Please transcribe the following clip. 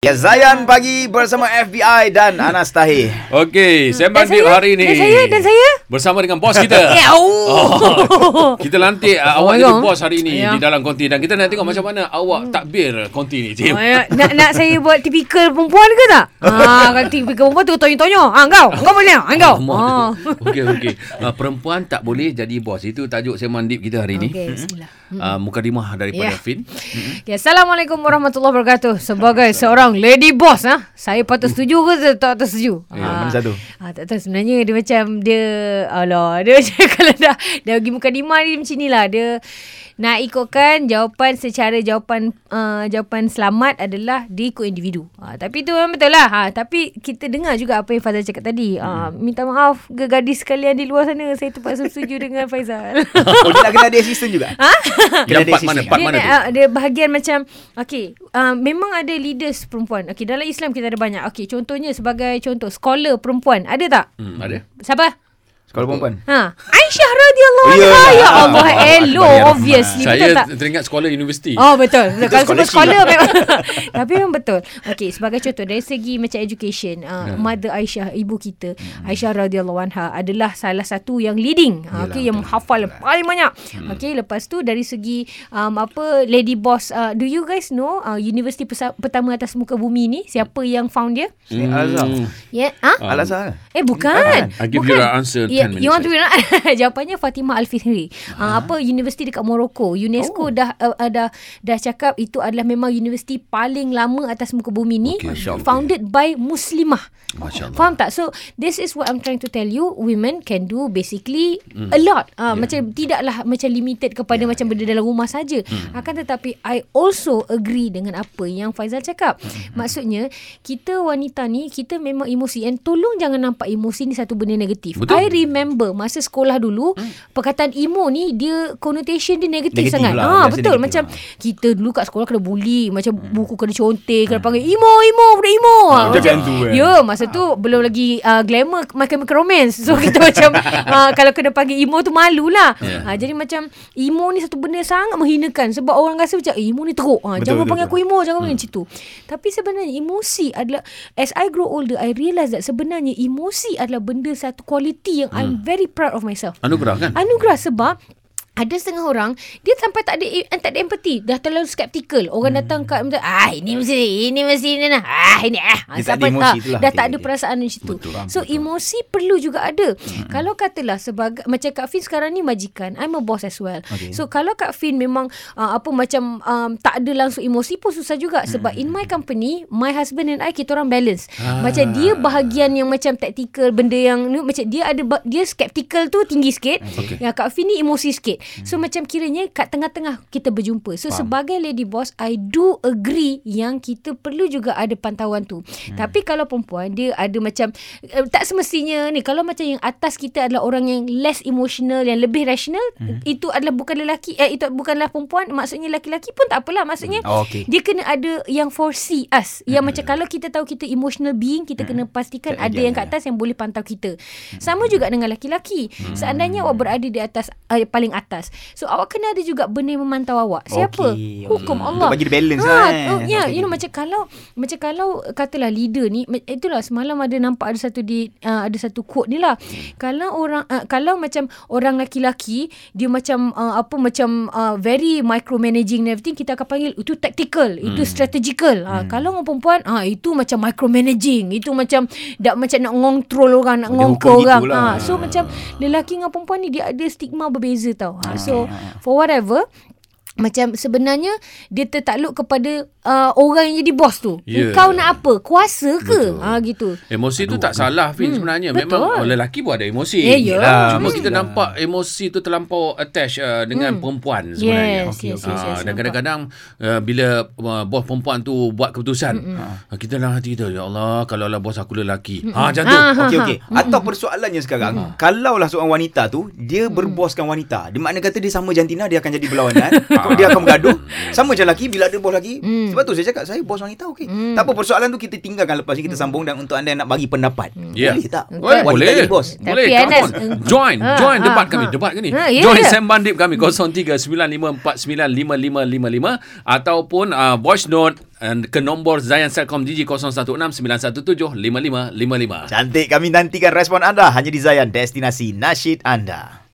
Ya Zayan pagi bersama FBI dan Anas Tahir. Okey, sembang Dan deep saya? hari ni. Dan saya? Dan saya? Bersama dengan bos kita. Ya, oh. Kita lantik uh, Oh, awak ya. jadi bos hari ni Ya. di dalam konti dan kita nak tengok macam mana awak takbir konti ni, Jim. Oh, ya. nak nak saya buat tipikal perempuan ke tak? Ha, kalau tipikal perempuan tu tonyo-tonyo. Ha, kau. Kau boleh tak? Ha, kau. Alamak. Ha. Okey, okey. Uh, perempuan tak boleh jadi bos. Itu tajuk sembang deep kita hari ni. Okey, bismillah. Uh, mukadimah daripada Ya. Fin. Okay, Assalamualaikum warahmatullahi wabarakatuh. Sebagai seorang lady boss, ha, saya patut setuju ke tak tak setuju? Ya, mana satu? Ah, tak tahu sebenarnya dia macam dia alah dia macam kalau dah dah pergi mukadimah dia macam ni lah dia nak ikutkan jawapan secara jawapan uh, jawapan selamat adalah diikut individu. Ha, tapi tu memang betul lah. Ha, tapi kita dengar juga apa yang Faizal cakap tadi. Ha, minta maaf ke gadis sekalian di luar sana. Saya terpaksa setuju dengan Faizal. Oh, dia nak kena ada assistant juga? ha? Yang ada part mana? Part dia, mana tu? uh, dia bahagian macam Okay uh, Memang ada leaders perempuan Okay dalam Islam kita ada banyak Okay contohnya Sebagai contoh Scholar perempuan Ada tak? Hmm, ada. Siapa? Sekolah perempuan. Ha, Aisyah radhiyallahu Ya. anha. Ya Ah, Allah, ah, hello ah, obviously betul Saya tak? teringat sekolah universiti. Oh betul. betul. Kalau sebut scholarship scholar lah. memang. Tapi memang betul. Okay, sebagai contoh dari segi macam education, uh, mother Aisyah ibu kita, Aisyah radhiyallahu anha adalah salah satu yang leading. Uh, okay, yang menghafal paling banyak. Okay, lepas tu dari segi um, apa lady boss, uh, do you guys know uh, universiti pesa- pertama atas muka bumi ni siapa yang found dia? Hmm. Al-Azhar. Ya, yeah. ha? Al-Azhar. Eh bukan. I give bukan. you the answer 10 yeah, minutes You want to be Jawapannya Fatimah Al-Fihri. Uh, apa universiti dekat Morocco. UNESCO oh. dah uh, uh, dah dah cakap itu adalah memang universiti paling lama atas muka bumi ni Allah. founded by muslimah. Masya Allah. Faham tak? So this is what I'm trying to tell you women can do basically mm. a lot. Uh, yeah. macam tidaklah macam limited kepada yeah, macam benda dalam rumah saja. Mm. Akan tetapi I also agree dengan apa yang Faizal cakap. Mm. Maksudnya kita wanita ni kita memang emosi and tolong jangan nampak emosi ni satu benda negatif. Betul. I remember masa sekolah dulu mm. perkataan emo ni dia connotation dia negatif, Negatif sangat. lah, Ah biasa betul negatif macam lah. kita dulu kat sekolah kena bully macam mm. buku kena conteng kena panggil emo emo budak emo. Ah, macam macam tu kan. Ya masa tu belum lagi uh, glamour Chemical Romance So kita macam uh, Kalau kena panggil emo tu malu lah Yeah. uh, Jadi macam Emo ni satu benda sangat menghinakan Sebab orang rasa macam eh, Emo ni teruk uh, Betul, Jangan betul, panggil betul. aku emo Jangan panggil macam tu Tapi sebenarnya emosi adalah As I grow older I realise that sebenarnya Emosi adalah benda satu quality Yang I'm very proud of myself Anugerah kan? Anugerah sebab ada setengah orang dia sampai tak ada tak ada empathy. Dah terlalu skeptical. Orang hmm. datang kat ah ini mesti ini mesti ni nah ah ini ah. Dia tak ah, tu lah. dah Okey, tak ada okey. perasaan macam tu. Betul, so emosi perlu juga ada. Kalau katalah sebagai macam Kak Fin sekarang ni majikan I'm a boss as well. Okey. so kalau Kak Fin memang uh, apa macam um, tak ada langsung emosi pun susah juga. Sebab in my company my husband and I kita orang balance. Ah. macam dia bahagian yang macam tactical benda yang ni macam dia ada dia skeptical tu tinggi sikit. Okey. yang Kak Fin ni emosi sikit so macam kiranya kat tengah-tengah kita berjumpa. So Faham. sebagai lady boss I do agree yang kita perlu juga ada pantauan tu. Hmm. tapi kalau perempuan dia ada macam uh, tak semestinya ni kalau macam yang atas kita adalah orang yang less emotional yang lebih rational hmm. itu adalah bukan lelaki eh, itu bukanlah perempuan maksudnya lelaki-lelaki pun tak apalah. Maksudnya Oh, okey. dia kena ada yang foresee us. Yang macam kalau kita tahu kita emotional being kita kena pastikan Tak ada yang kat atas yang boleh pantau kita. Sama juga dengan lelaki-lelaki. Seandainya awak berada di atas uh, paling atas so awak kena ada juga benda yang memantau awak. Siapa? Okey, hukum okey. Allah. Untuk bagi dia balance ha, lah, eh. oh, ya Okey. you know macam kalau macam kalau katalah leader ni itulah semalam ada nampak ada satu di uh, ada satu quote ni lah. Kalau orang uh, kalau macam orang lelaki-lelaki dia macam uh, apa macam uh, very micromanaging and everything kita akan panggil itu tactical itu strategical. Uh, kalau orang perempuan ah uh, itu macam micromanaging itu macam dak macam nak ngontrol orang nak Oh, hukum orang. ah so macam lelaki dengan perempuan ni dia ada stigma berbeza tau so for whatever macam sebenarnya dia tertakluk kepada uh, orang yang jadi bos tu. Ya. Yeah. Kau nak apa? Kuasa ke? Betul. Ha gitu. Emosi tu tak salah Fin sebenarnya. betul. Memang oh, lelaki pun ada emosi. Eh, ya. Ah, Cuma Hmm. kita nampak emosi tu terlampau attach uh, dengan perempuan sebenarnya. Yes, yes, yes, Ah, yes, dan kadang-kadang uh, bila uh, bos perempuan tu buat keputusan, uh, kita dalam hati kita, ya Allah, kalau lah bos aku lelaki. Ha macam tu. Ah, ha, Okey ha. okey. Atau persoalannya sekarang, kalaulah seorang wanita tu dia berboskan wanita. Dia makna kata dia sama jantina dia akan jadi berlawanan. Dia akan bergaduh? Sama macam lelaki bila ada bos lelaki. Hmm. Sebab tu saya cakap saya bos wanita okey. Tak apa persoalan tu kita tinggalkan lepas ni kita sambung dan untuk anda yang nak bagi pendapat. Ya. Boleh tak? Oh, Wanita boleh. jadi bos. Tapi Boleh, come Anas, on. eh, Join, ha, join ha, debat ha. kami. Debat ke ni? Ha, ya, join ya. Sembang Dip kami 0395495555 ataupun uh, voice note uh, ke nombor Zayan Selcom Digi 0169175555. Cantik kami nantikan respon anda hanya di Zayan Destinasi Nasyid anda.